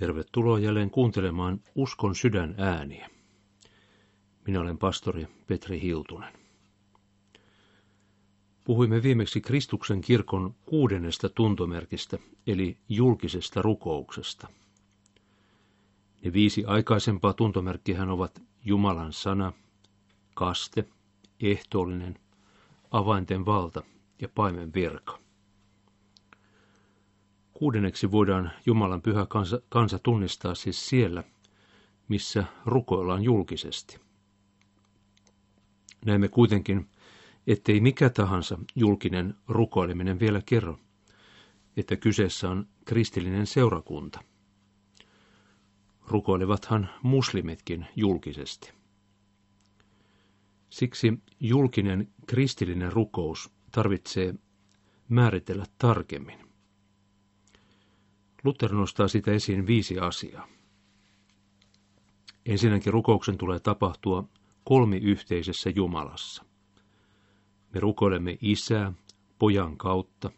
Tervetuloa jälleen kuuntelemaan Uskon sydän ääniä. Minä olen pastori Petri Hiltunen. Puhuimme viimeksi Kristuksen kirkon kuudennesta tuntomerkistä, eli julkisesta rukouksesta. Ne viisi aikaisempaa tuntomerkkiä ovat Jumalan sana, kaste, ehtoollinen, avainten valta ja paimen virka. Kuudenneksi voidaan Jumalan pyhä kansa, kansa tunnistaa siis siellä, missä rukoillaan julkisesti. Näemme kuitenkin, ettei mikä tahansa julkinen rukoileminen vielä kerro, että kyseessä on kristillinen seurakunta. Rukoilevathan muslimitkin julkisesti. Siksi julkinen kristillinen rukous tarvitsee määritellä tarkemmin. Luther nostaa sitä esiin viisi asiaa. Ensinnäkin rukouksen tulee tapahtua kolmiyhteisessä Jumalassa. Me rukoilemme Isää, Pojan kautta,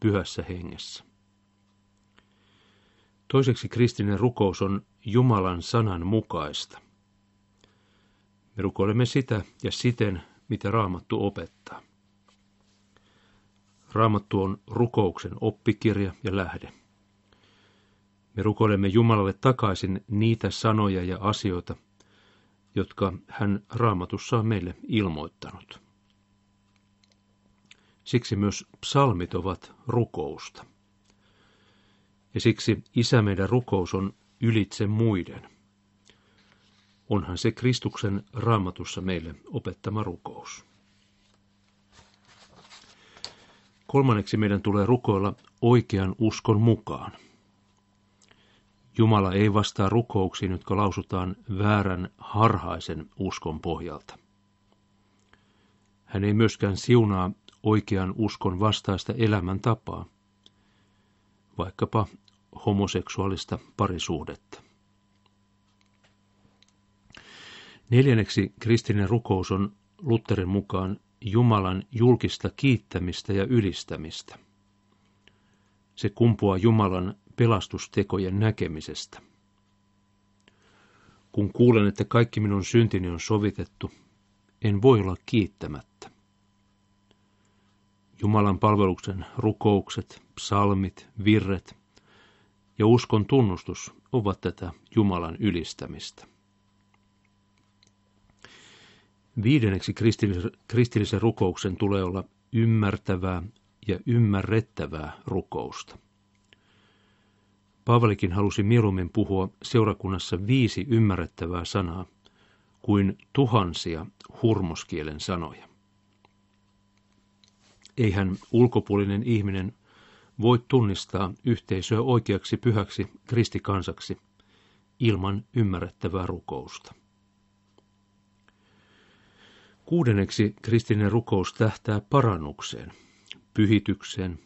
pyhässä hengessä. Toiseksi kristinen rukous on Jumalan sanan mukaista. Me rukoilemme sitä ja siten, mitä Raamattu opettaa. Raamattu on rukouksen oppikirja ja lähde. Me rukoilemme Jumalalle takaisin niitä sanoja ja asioita, jotka hän raamatussa on meille ilmoittanut. Siksi myös psalmit ovat rukousta. Ja siksi Isä meidän rukous on ylitse muiden. Onhan se Kristuksen raamatussa meille opettama rukous. Kolmanneksi meidän tulee rukoilla oikean uskon mukaan. Jumala ei vastaa rukouksiin, jotka lausutaan väärän harhaisen uskon pohjalta. Hän ei myöskään siunaa oikean uskon vastaista elämäntapaa, vaikkapa homoseksuaalista parisuhdetta. Neljänneksi kristinen rukous on Lutterin mukaan Jumalan julkista kiittämistä ja ylistämistä. Se kumpuaa Jumalan pelastustekojen näkemisestä. Kun kuulen, että kaikki minun syntini on sovitettu, en voi olla kiittämättä. Jumalan palveluksen rukoukset, psalmit, virret ja uskon tunnustus ovat tätä Jumalan ylistämistä. Viidenneksi kristillisen rukouksen tulee olla ymmärtävää ja ymmärrettävää rukousta. Paavalikin halusi mieluummin puhua seurakunnassa viisi ymmärrettävää sanaa kuin tuhansia hurmoskielen sanoja. Eihän ulkopuolinen ihminen voi tunnistaa yhteisöä oikeaksi pyhäksi kristikansaksi ilman ymmärrettävää rukousta. Kuudenneksi kristinen rukous tähtää parannukseen, pyhitykseen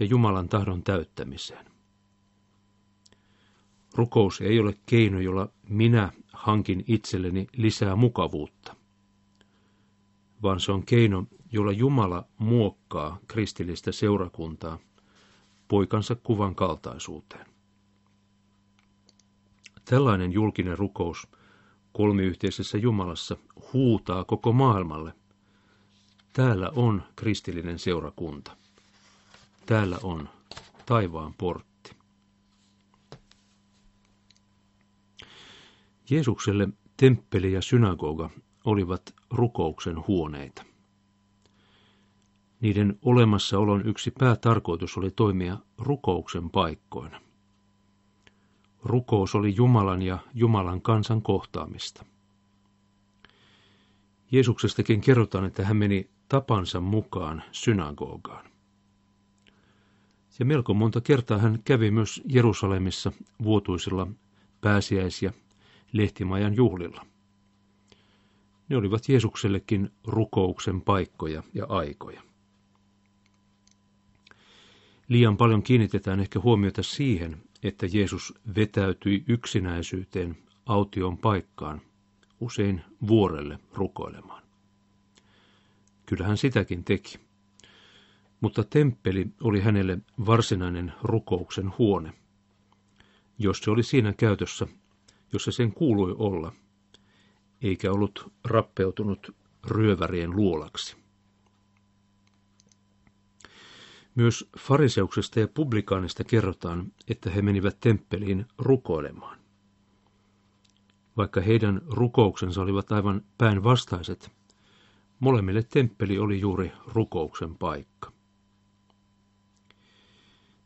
ja Jumalan tahdon täyttämiseen. Rukous ei ole keino, jolla minä hankin itselleni lisää mukavuutta, vaan se on keino, jolla Jumala muokkaa kristillistä seurakuntaa poikansa kuvan kaltaisuuteen. Tällainen julkinen rukous kolmiyhteisessä Jumalassa huutaa koko maailmalle. Täällä on kristillinen seurakunta. Täällä on taivaan portti. Jeesukselle temppeli ja synagoga olivat rukouksen huoneita. Niiden olemassaolon yksi päätarkoitus oli toimia rukouksen paikkoina. Rukous oli Jumalan ja Jumalan kansan kohtaamista. Jeesuksestakin kerrotaan, että hän meni tapansa mukaan synagogaan. Ja melko monta kertaa hän kävi myös Jerusalemissa vuotuisilla pääsiäis- ja lehtimajan juhlilla. Ne olivat Jeesuksellekin rukouksen paikkoja ja aikoja. Liian paljon kiinnitetään ehkä huomiota siihen, että Jeesus vetäytyi yksinäisyyteen aution paikkaan, usein vuorelle rukoilemaan. Kyllähän sitäkin teki. Mutta temppeli oli hänelle varsinainen rukouksen huone. jos se oli siinä käytössä, jossa sen kuului olla, eikä ollut rappeutunut ryövärien luolaksi. Myös fariseuksesta ja publikaanista kerrotaan, että he menivät temppeliin rukoilemaan. Vaikka heidän rukouksensa olivat aivan päinvastaiset, molemmille temppeli oli juuri rukouksen paikka.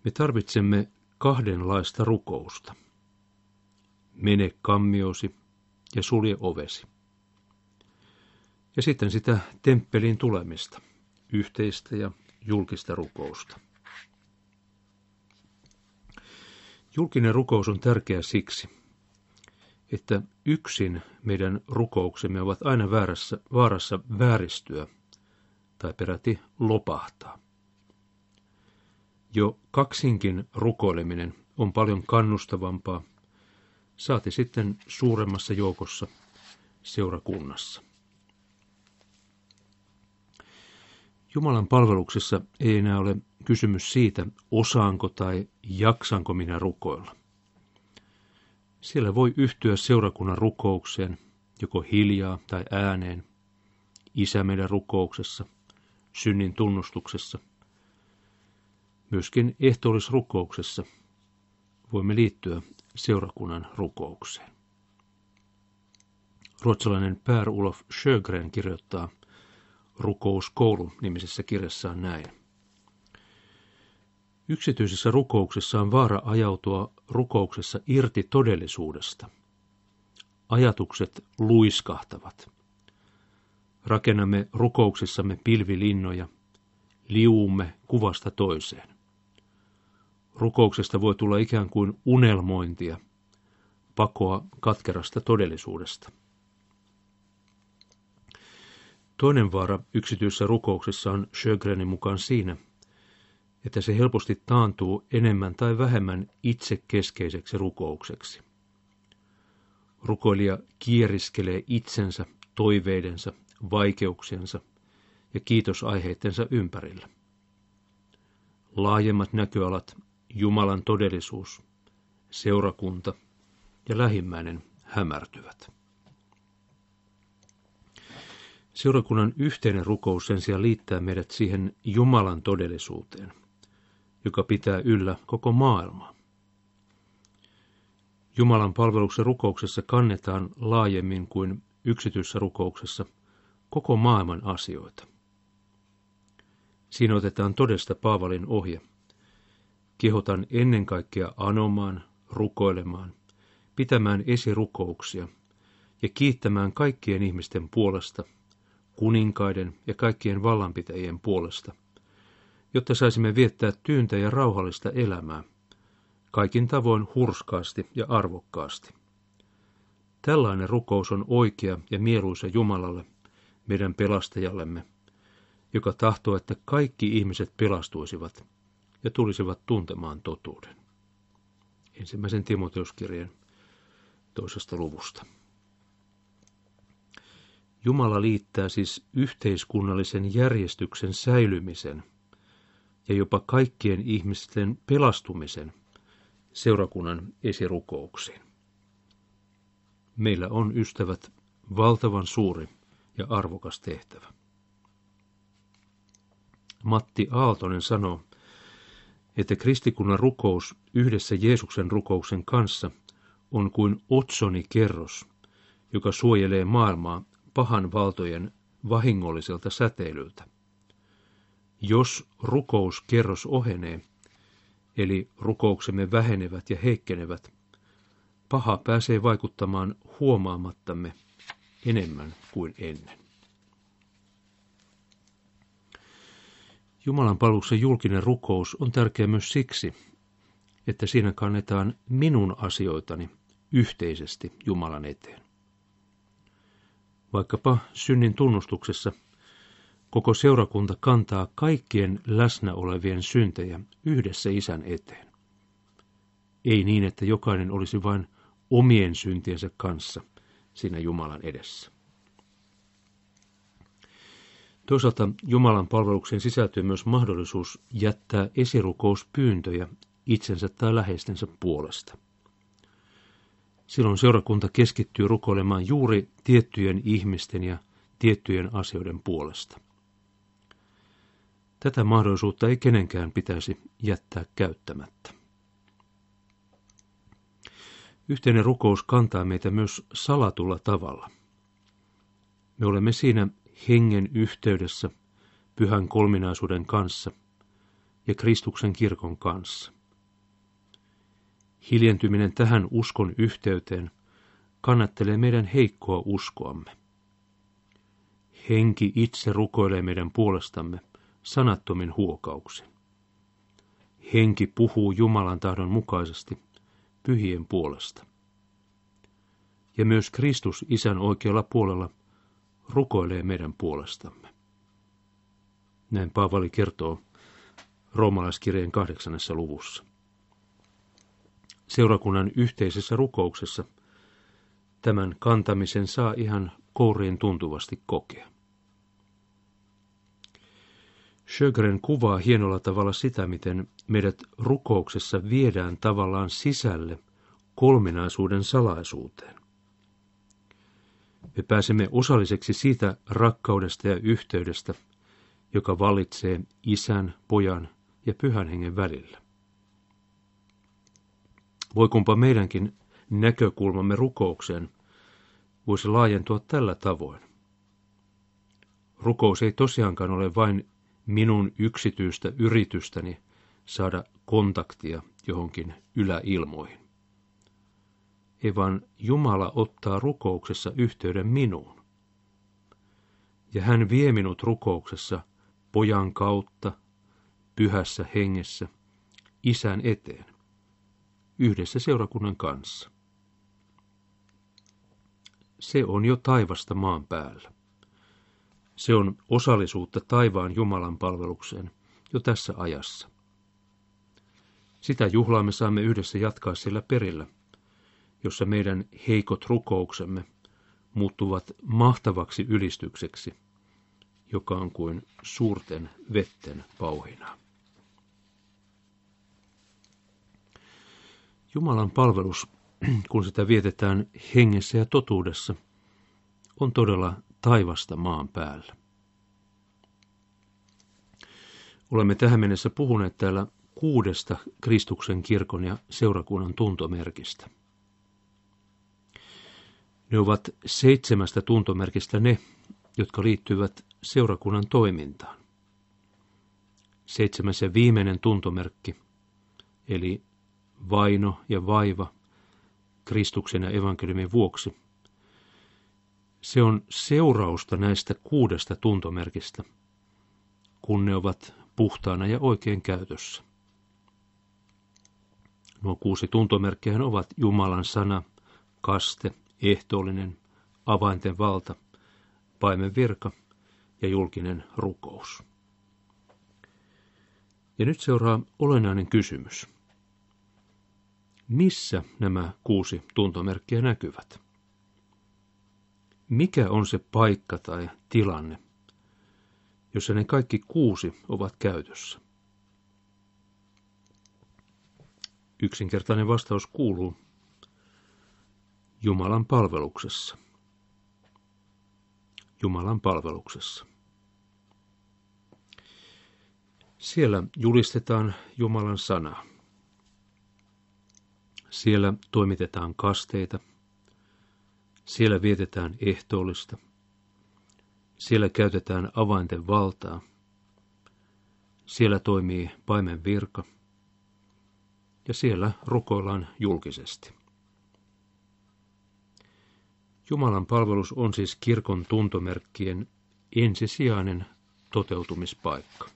Me tarvitsemme kahdenlaista rukousta. Mene kammiosi ja sulje ovesi. Ja sitten sitä temppeliin tulemista, yhteistä ja julkista rukousta. Julkinen rukous on tärkeä siksi, että yksin meidän rukouksemme ovat aina väärässä, vaarassa vääristyä tai peräti lopahtaa. Jo kaksinkin rukoileminen on paljon kannustavampaa, saati sitten suuremmassa joukossa seurakunnassa. Jumalan palveluksessa ei enää ole kysymys siitä, osaanko tai jaksanko minä rukoilla. Siellä voi yhtyä seurakunnan rukoukseen, joko hiljaa tai ääneen, isä meidän rukouksessa, synnin tunnustuksessa. Myöskin ehtoollisrukouksessa voimme liittyä seurakunnan rukoukseen. Ruotsalainen Pär Olof Sjögren kirjoittaa – Rukouskoulu nimisessä kirjassaan näin. Yksityisessä rukouksessa on vaara ajautua rukouksessa irti todellisuudesta. Ajatukset luiskahtavat. Rakennamme rukouksissamme pilvilinnoja, liuumme kuvasta toiseen. Rukouksesta voi tulla ikään kuin unelmointia, pakoa katkerasta todellisuudesta. Toinen vaara yksityisessä rukouksessa on Sjögrenin mukaan siinä, että se helposti taantuu enemmän tai vähemmän itsekeskeiseksi rukoukseksi. Rukoilija kieriskelee itsensä, toiveidensa, vaikeuksiensa ja kiitosaiheittensa ympärillä. Laajemmat näköalat, Jumalan todellisuus, seurakunta ja lähimmäinen hämärtyvät. Seurakunnan yhteinen rukous sen sijaan liittää meidät siihen Jumalan todellisuuteen, joka pitää yllä koko maailmaa. Jumalan palveluksen rukouksessa kannetaan laajemmin kuin yksityisessä rukouksessa koko maailman asioita. Siinä otetaan todesta Paavalin ohje. Kehotan ennen kaikkea anomaan, rukoilemaan, pitämään esirukouksia ja kiittämään kaikkien ihmisten puolesta – kuninkaiden ja kaikkien vallanpitäjien puolesta, jotta saisimme viettää tyyntä ja rauhallista elämää, kaikin tavoin hurskaasti ja arvokkaasti. Tällainen rukous on oikea ja mieluisa Jumalalle, meidän pelastajallemme, joka tahtoo, että kaikki ihmiset pelastuisivat ja tulisivat tuntemaan totuuden. Ensimmäisen Timoteuskirjeen toisesta luvusta. Jumala liittää siis yhteiskunnallisen järjestyksen säilymisen ja jopa kaikkien ihmisten pelastumisen seurakunnan esirukouksiin. Meillä on, ystävät, valtavan suuri ja arvokas tehtävä. Matti Aaltonen sanoo, että kristikunnan rukous yhdessä Jeesuksen rukouksen kanssa on kuin otsoni kerros, joka suojelee maailmaa pahan valtojen vahingolliselta säteilyltä. Jos rukouskerros ohenee, eli rukouksemme vähenevät ja heikkenevät, paha pääsee vaikuttamaan huomaamattamme enemmän kuin ennen. Jumalan palveluksen julkinen rukous on tärkeä myös siksi, että siinä kannetaan minun asioitani yhteisesti Jumalan eteen vaikkapa synnin tunnustuksessa, koko seurakunta kantaa kaikkien läsnä olevien syntejä yhdessä isän eteen. Ei niin, että jokainen olisi vain omien syntiensä kanssa siinä Jumalan edessä. Toisaalta Jumalan palvelukseen sisältyy myös mahdollisuus jättää esirukouspyyntöjä itsensä tai läheistensä puolesta. Silloin seurakunta keskittyy rukoilemaan juuri tiettyjen ihmisten ja tiettyjen asioiden puolesta. Tätä mahdollisuutta ei kenenkään pitäisi jättää käyttämättä. Yhteinen rukous kantaa meitä myös salatulla tavalla. Me olemme siinä hengen yhteydessä pyhän kolminaisuuden kanssa ja Kristuksen kirkon kanssa. Hiljentyminen tähän uskon yhteyteen kannattelee meidän heikkoa uskoamme. Henki itse rukoilee meidän puolestamme sanattomin huokauksin. Henki puhuu Jumalan tahdon mukaisesti pyhien puolesta. Ja myös Kristus Isän oikealla puolella rukoilee meidän puolestamme. Näin Paavali kertoo roomalaiskirjeen kahdeksannessa luvussa. Seurakunnan yhteisessä rukouksessa tämän kantamisen saa ihan kouriin tuntuvasti kokea. Sjögren kuvaa hienolla tavalla sitä, miten meidät rukouksessa viedään tavallaan sisälle kolminaisuuden salaisuuteen. Me pääsemme osalliseksi siitä rakkaudesta ja yhteydestä, joka vallitsee isän, pojan ja pyhän hengen välillä. Voi kumpa meidänkin näkökulmamme rukoukseen voisi laajentua tällä tavoin. Rukous ei tosiaankaan ole vain minun yksityistä yritystäni saada kontaktia johonkin yläilmoihin. Ei vaan Jumala ottaa rukouksessa yhteyden minuun. Ja hän vie minut rukouksessa pojan kautta, pyhässä hengessä, isän eteen, yhdessä seurakunnan kanssa. Se on jo taivasta maan päällä. Se on osallisuutta taivaan Jumalan palvelukseen jo tässä ajassa. Sitä juhlaa me saamme yhdessä jatkaa sillä perillä, jossa meidän heikot rukouksemme muuttuvat mahtavaksi ylistykseksi, joka on kuin suurten vetten pauhina. Jumalan palvelus, kun sitä vietetään hengessä ja totuudessa, on todella taivasta maan päällä. Olemme tähän mennessä puhuneet täällä kuudesta Kristuksen kirkon ja seurakunnan tuntomerkistä. Ne ovat seitsemästä tuntomerkistä ne, jotka liittyvät seurakunnan toimintaan. Seitsemäs ja viimeinen tuntomerkki, eli vaino ja vaiva Kristuksen ja evankeliumin vuoksi, se on seurausta näistä kuudesta tuntomerkistä, kun ne ovat puhtaana ja oikein käytössä. Nuo kuusi tuntomerkkiä ovat Jumalan sana, kaste, ehtoollinen, avainten valta, paimen virka ja julkinen rukous. Ja nyt seuraa olennainen kysymys. Missä nämä kuusi tuntomerkkiä näkyvät? Mikä on se paikka tai tilanne, jossa ne kaikki kuusi ovat käytössä? Yksinkertainen vastaus kuuluu Jumalan palveluksessa. Jumalan palveluksessa. Siellä julistetaan Jumalan sanaa. Siellä toimitetaan kasteita. Siellä vietetään ehtoollista. Siellä käytetään avainten valtaa. Siellä toimii paimen virka. Ja siellä rukoillaan julkisesti. Jumalan palvelus on siis kirkon tuntomerkkien ensisijainen toteutumispaikka.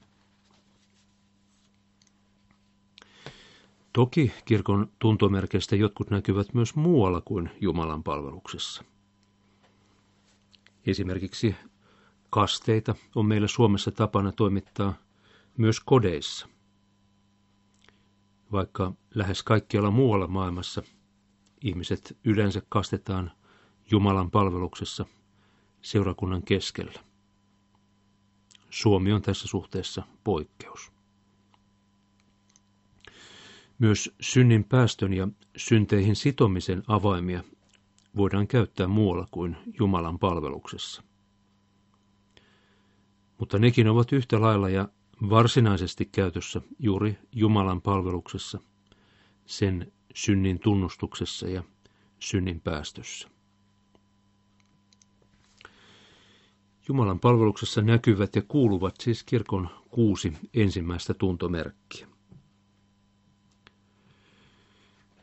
Toki kirkon tuntomerkeistä jotkut näkyvät myös muualla kuin Jumalan palveluksessa. Esimerkiksi kasteita on meillä Suomessa tapana toimittaa myös kodeissa. Vaikka lähes kaikkialla muualla maailmassa ihmiset yleensä kastetaan Jumalan palveluksessa seurakunnan keskellä. Suomi on tässä suhteessa poikkeus. Myös synnin päästön ja synteihin sitomisen avaimia voidaan käyttää muualla kuin Jumalan palveluksessa. Mutta nekin ovat yhtä lailla ja varsinaisesti käytössä juuri Jumalan palveluksessa, sen synnin tunnustuksessa ja synnin päästössä. Jumalan palveluksessa näkyvät ja kuuluvat siis kirkon kuusi ensimmäistä tuntomerkkiä.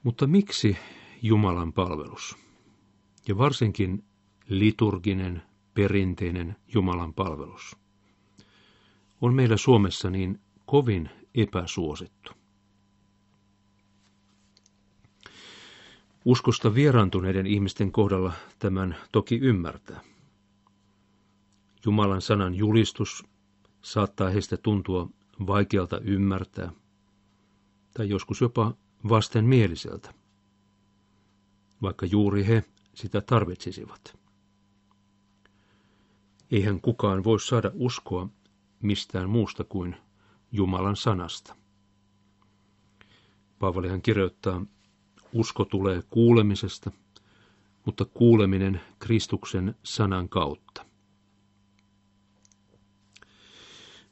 Mutta miksi Jumalan palvelus? Ja varsinkin liturginen, perinteinen Jumalan palvelus on meillä Suomessa niin kovin epäsuosittu. Uskosta vieraantuneiden ihmisten kohdalla tämän toki ymmärtää. Jumalan sanan julistus saattaa heistä tuntua vaikealta ymmärtää, tai joskus jopa vastenmieliseltä, vaikka juuri he sitä tarvitsisivat. Eihän kukaan voi saada uskoa mistään muusta kuin Jumalan sanasta. Paavalihan kirjoittaa, usko tulee kuulemisesta, mutta kuuleminen Kristuksen sanan kautta.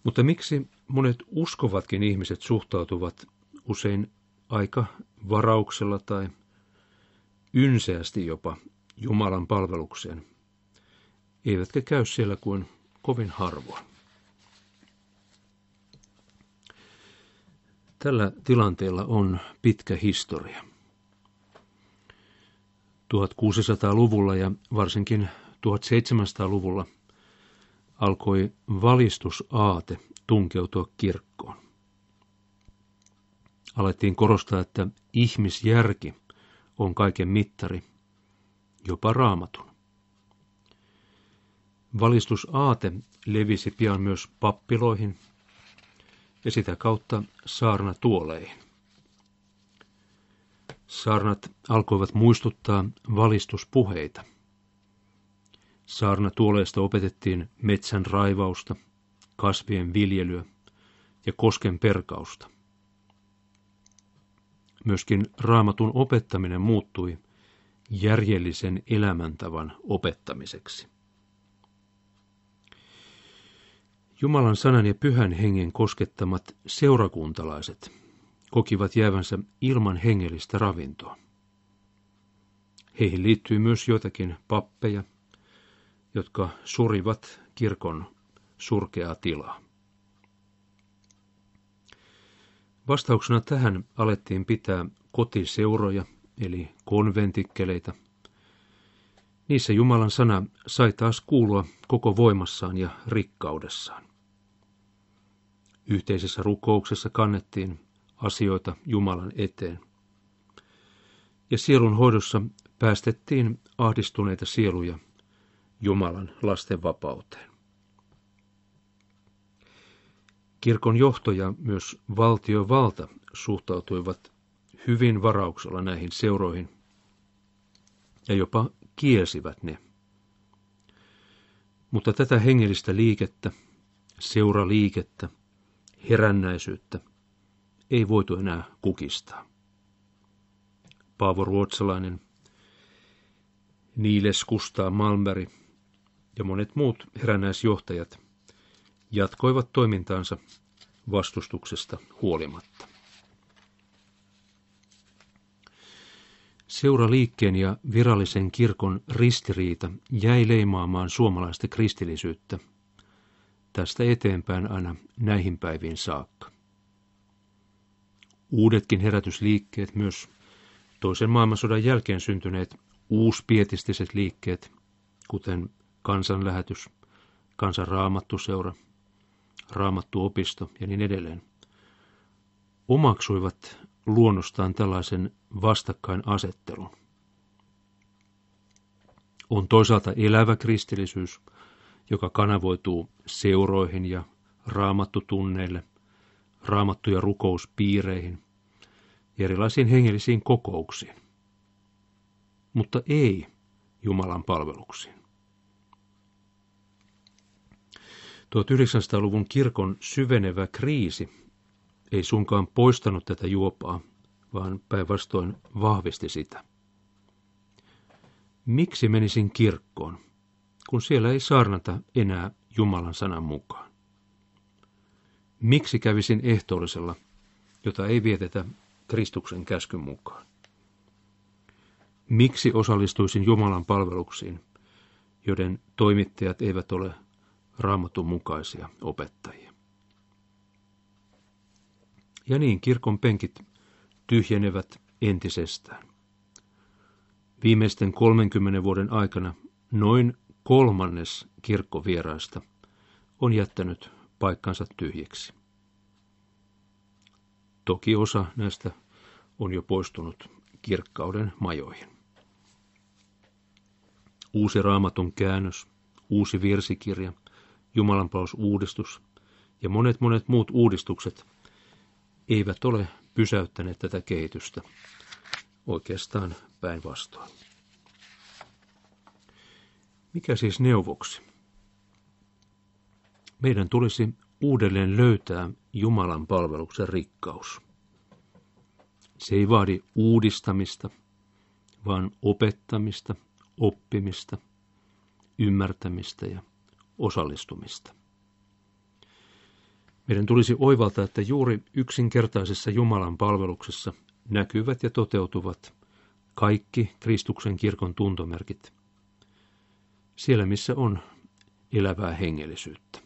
Mutta miksi monet uskovatkin ihmiset suhtautuvat usein aika varauksella tai ynseästi jopa Jumalan palvelukseen, eivätkä käy siellä kuin kovin harvoin. Tällä tilanteella on pitkä historia. 1600-luvulla ja varsinkin 1700-luvulla alkoi valistusaate tunkeutua kirkkoon. Alettiin korostaa, että ihmisjärki on kaiken mittari, jopa raamatun. Valistusaate levisi pian myös pappiloihin ja sitä kautta saarnatuoleihin. Saarnat alkoivat muistuttaa valistuspuheita. Saarnatuoleista opetettiin metsän raivausta, kasvien viljelyä ja kosken perkausta. Myöskin raamatun opettaminen muuttui järjellisen elämäntavan opettamiseksi. Jumalan sanan ja pyhän hengen koskettamat seurakuntalaiset kokivat jäävänsä ilman hengellistä ravintoa. Heihin liittyy myös joitakin pappeja, jotka surivat kirkon surkeaa tilaa. Vastauksena tähän alettiin pitää kotiseuroja, eli konventikkeleita. Niissä Jumalan sana sai taas kuulua koko voimassaan ja rikkaudessaan. Yhteisessä rukouksessa kannettiin asioita Jumalan eteen. Ja sielun hoidossa päästettiin ahdistuneita sieluja Jumalan lasten vapauteen. Kirkon johto ja myös valtiovalta suhtautuivat hyvin varauksella näihin seuroihin ja jopa kielsivät ne. Mutta tätä hengellistä liikettä, seuraliikettä, herännäisyyttä ei voitu enää kukistaa. Paavo Ruotsalainen, Niiles Kustaa Malmberg ja monet muut herännäisjohtajat jatkoivat toimintaansa vastustuksesta huolimatta. Seuraliikkeen ja virallisen kirkon ristiriita jäi leimaamaan suomalaista kristillisyyttä tästä eteenpäin aina näihin päiviin saakka. Uudetkin herätysliikkeet, myös toisen maailmansodan jälkeen syntyneet uuspietistiset liikkeet, kuten kansanlähetys, kansanraamattuseura, raamattuopisto ja niin edelleen, omaksuivat luonnostaan tällaisen vastakkainasettelun. On toisaalta elävä kristillisyys, joka kanavoituu seuroihin ja raamattutunneille, raamattu- ja rukouspiireihin, erilaisiin hengellisiin kokouksiin. Mutta ei Jumalan palveluksiin. 1900-luvun kirkon syvenevä kriisi ei suinkaan poistanut tätä juopaa, vaan päinvastoin vahvisti sitä. Miksi menisin kirkkoon, kun siellä ei saarnata enää Jumalan sanan mukaan? Miksi kävisin ehtoollisella, jota ei vietetä Kristuksen käskyn mukaan? Miksi osallistuisin Jumalan palveluksiin, joiden toimittajat eivät ole raamatun mukaisia opettajia? Ja niin kirkon penkit tyhjenevät entisestään. Viimeisten 30 vuoden aikana noin kolmannes kirkkovieraista on jättänyt paikkansa tyhjäksi. Toki osa näistä on jo poistunut kirkkauden majoihin. Uusi raamatun käännös, uusi virsikirja, Jumalanpalvelusuudistus ja monet monet muut uudistukset eivät ole pysäyttäneet tätä kehitystä. Oikeastaan päinvastoin. Mikä siis neuvoksi? Meidän tulisi uudelleen löytää Jumalan palveluksen rikkaus. Se ei vaadi uudistamista, vaan opettamista, oppimista, ymmärtämistä ja osallistumista. Meidän tulisi oivaltaa, että juuri yksinkertaisessa Jumalan palveluksessa näkyvät ja toteutuvat kaikki Kristuksen kirkon tuntomerkit. Siellä, missä on elävää hengellisyyttä.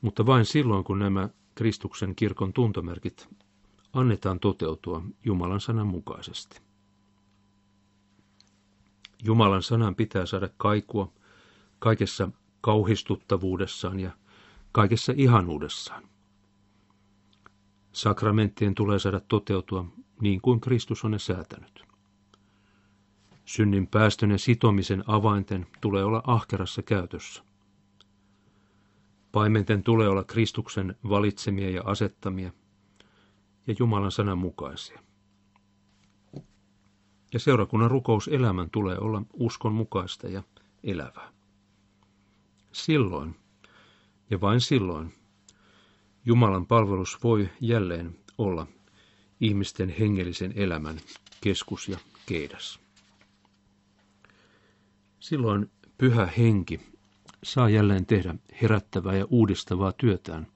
Mutta vain silloin, kun nämä Kristuksen kirkon tuntomerkit annetaan toteutua Jumalan sanan mukaisesti. Jumalan sanan pitää saada kaikua kaikessa kauhistuttavuudessaan ja kaikessa ihanuudessaan. Sakramenttien tulee saada toteutua niin kuin Kristus on ne säätänyt. Synnin päästön ja sitomisen avainten tulee olla ahkerassa käytössä. Paimenten tulee olla Kristuksen valitsemia ja asettamia ja Jumalan sanan mukaisia. Ja seurakunnan rukouselämän tulee olla uskon mukaista ja elävää. Silloin, ja vain silloin, Jumalan palvelus voi jälleen olla ihmisten hengellisen elämän keskus ja keidas. Silloin pyhä henki saa jälleen tehdä herättävää ja uudistavaa työtään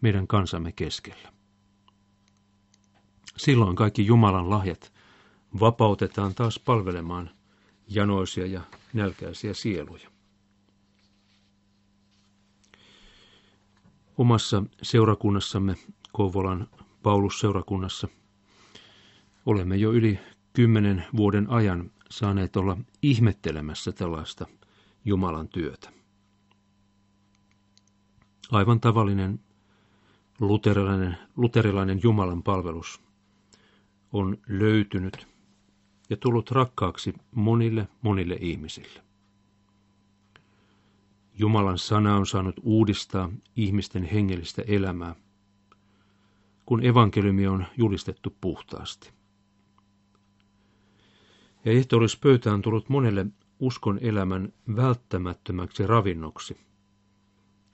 meidän kansamme keskellä. Silloin kaikki Jumalan lahjat vapautetaan taas palvelemaan janoisia ja nälkäisiä sieluja. Omassa seurakunnassamme, Kouvolan Paulus-seurakunnassa, olemme jo yli kymmenen vuoden ajan saaneet olla ihmettelemässä tällaista Jumalan työtä. Aivan tavallinen luterilainen, luterilainen Jumalan palvelus on löytynyt ja tullut rakkaaksi monille monille ihmisille. Jumalan sana on saanut uudistaa ihmisten hengellistä elämää, kun evankeliumi on julistettu puhtaasti. Ja ehtoollespöytä on tullut monelle uskon elämän välttämättömäksi ravinnoksi,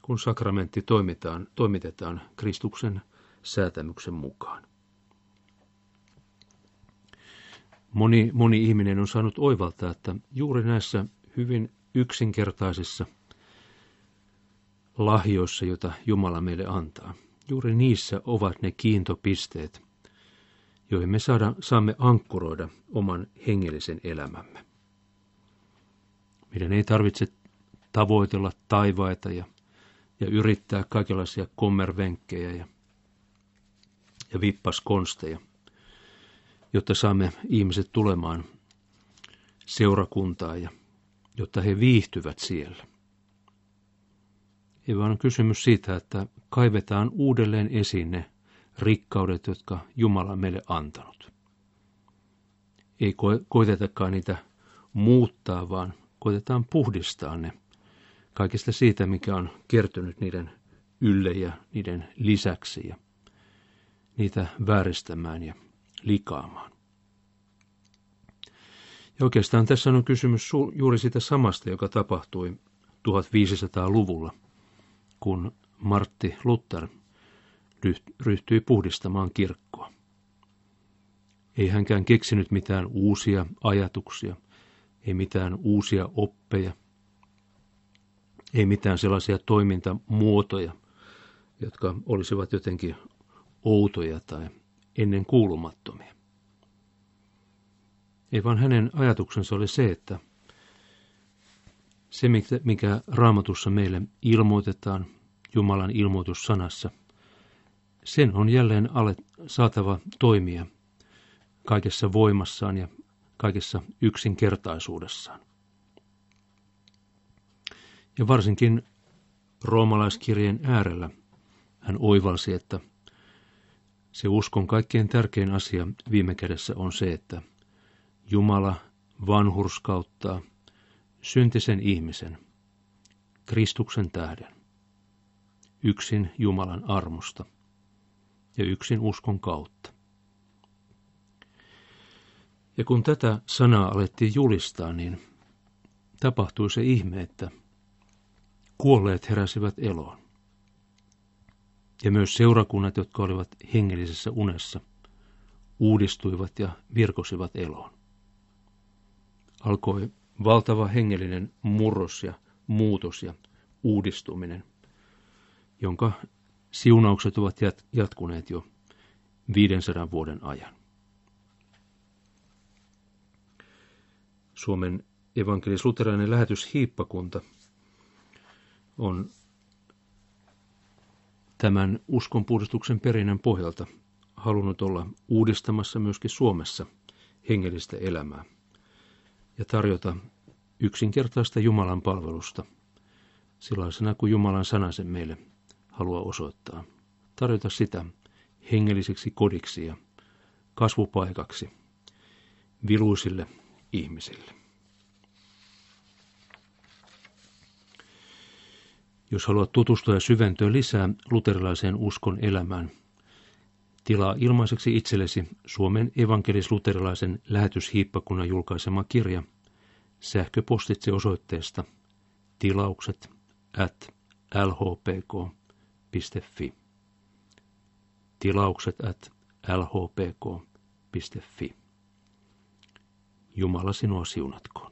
kun sakramentti toimitaan, toimitetaan Kristuksen säätämyksen mukaan. Moni, moni ihminen on saanut oivaltaa, että juuri näissä hyvin yksinkertaisissa – lahjoissa, joita Jumala meille antaa. Juuri niissä ovat ne kiintopisteet, joihin me saada, saamme ankkuroida oman hengellisen elämämme. Meidän ei tarvitse tavoitella taivaita ja, ja yrittää kaikenlaisia kommervenkkejä ja, ja vippaskonsteja, jotta saamme ihmiset tulemaan seurakuntaa ja jotta he viihtyvät siellä. Ei vaan kysymys siitä, että kaivetaan uudelleen esiin ne rikkaudet, jotka Jumala on meille antanut. Ei koitetakaan niitä muuttaa, vaan koitetaan puhdistaa ne kaikesta siitä, mikä on kertynyt niiden ylle ja niiden lisäksi ja niitä vääristämään ja likaamaan. Ja oikeastaan tässä on kysymys juuri siitä samasta, joka tapahtui 1500-luvulla – kun Martti Luther ryhtyi puhdistamaan kirkkoa. Ei hänkään keksinyt mitään uusia ajatuksia, ei mitään uusia oppeja, ei mitään sellaisia toimintamuotoja, jotka olisivat jotenkin outoja tai ennen kuulumattomia. Ei vaan hänen ajatuksensa oli se, että se, mikä raamatussa meille ilmoitetaan Jumalan ilmoitussanassa, sen on jälleen saatava toimia kaikessa voimassaan ja kaikessa yksinkertaisuudessaan. Ja varsinkin roomalaiskirjeen äärellä hän oivalsi, että se uskon kaikkein tärkein asia viime kädessä on se, että Jumala vanhurskauttaa syntisen ihmisen Kristuksen tähden, yksin Jumalan armosta ja yksin uskon kautta. Ja kun tätä sanaa alettiin julistaa, niin tapahtui se ihme, että kuolleet heräsivät eloon. Ja myös seurakunnat, jotka olivat hengellisessä unessa, uudistuivat ja virkosivat eloon. Alkoi valtava hengellinen murros ja muutos ja uudistuminen, jonka siunaukset ovat jatkuneet jo 500 vuoden ajan. Suomen evankelis-luterilainen lähetyshiippakunta on tämän uskonpuhdistuksen perinnön pohjalta halunnut olla uudistamassa myöskin Suomessa hengellistä elämää ja tarjota yksinkertaista Jumalan palvelusta sellaisena kuin Jumalan sana sen meille haluaa osoittaa. Tarjota sitä hengelliseksi kodiksi ja kasvupaikaksi viluisille ihmisille. Jos haluat tutustua ja syventyä lisää luterilaiseen uskon elämään, tilaa ilmaiseksi itsellesi Suomen evankelis-luterilaisen lähetyshiippakunnan julkaisema kirja sähköpostitse osoitteesta tilaukset at lhpk.fi. Tilaukset at lhpk.fi. Jumala sinua siunatkoon.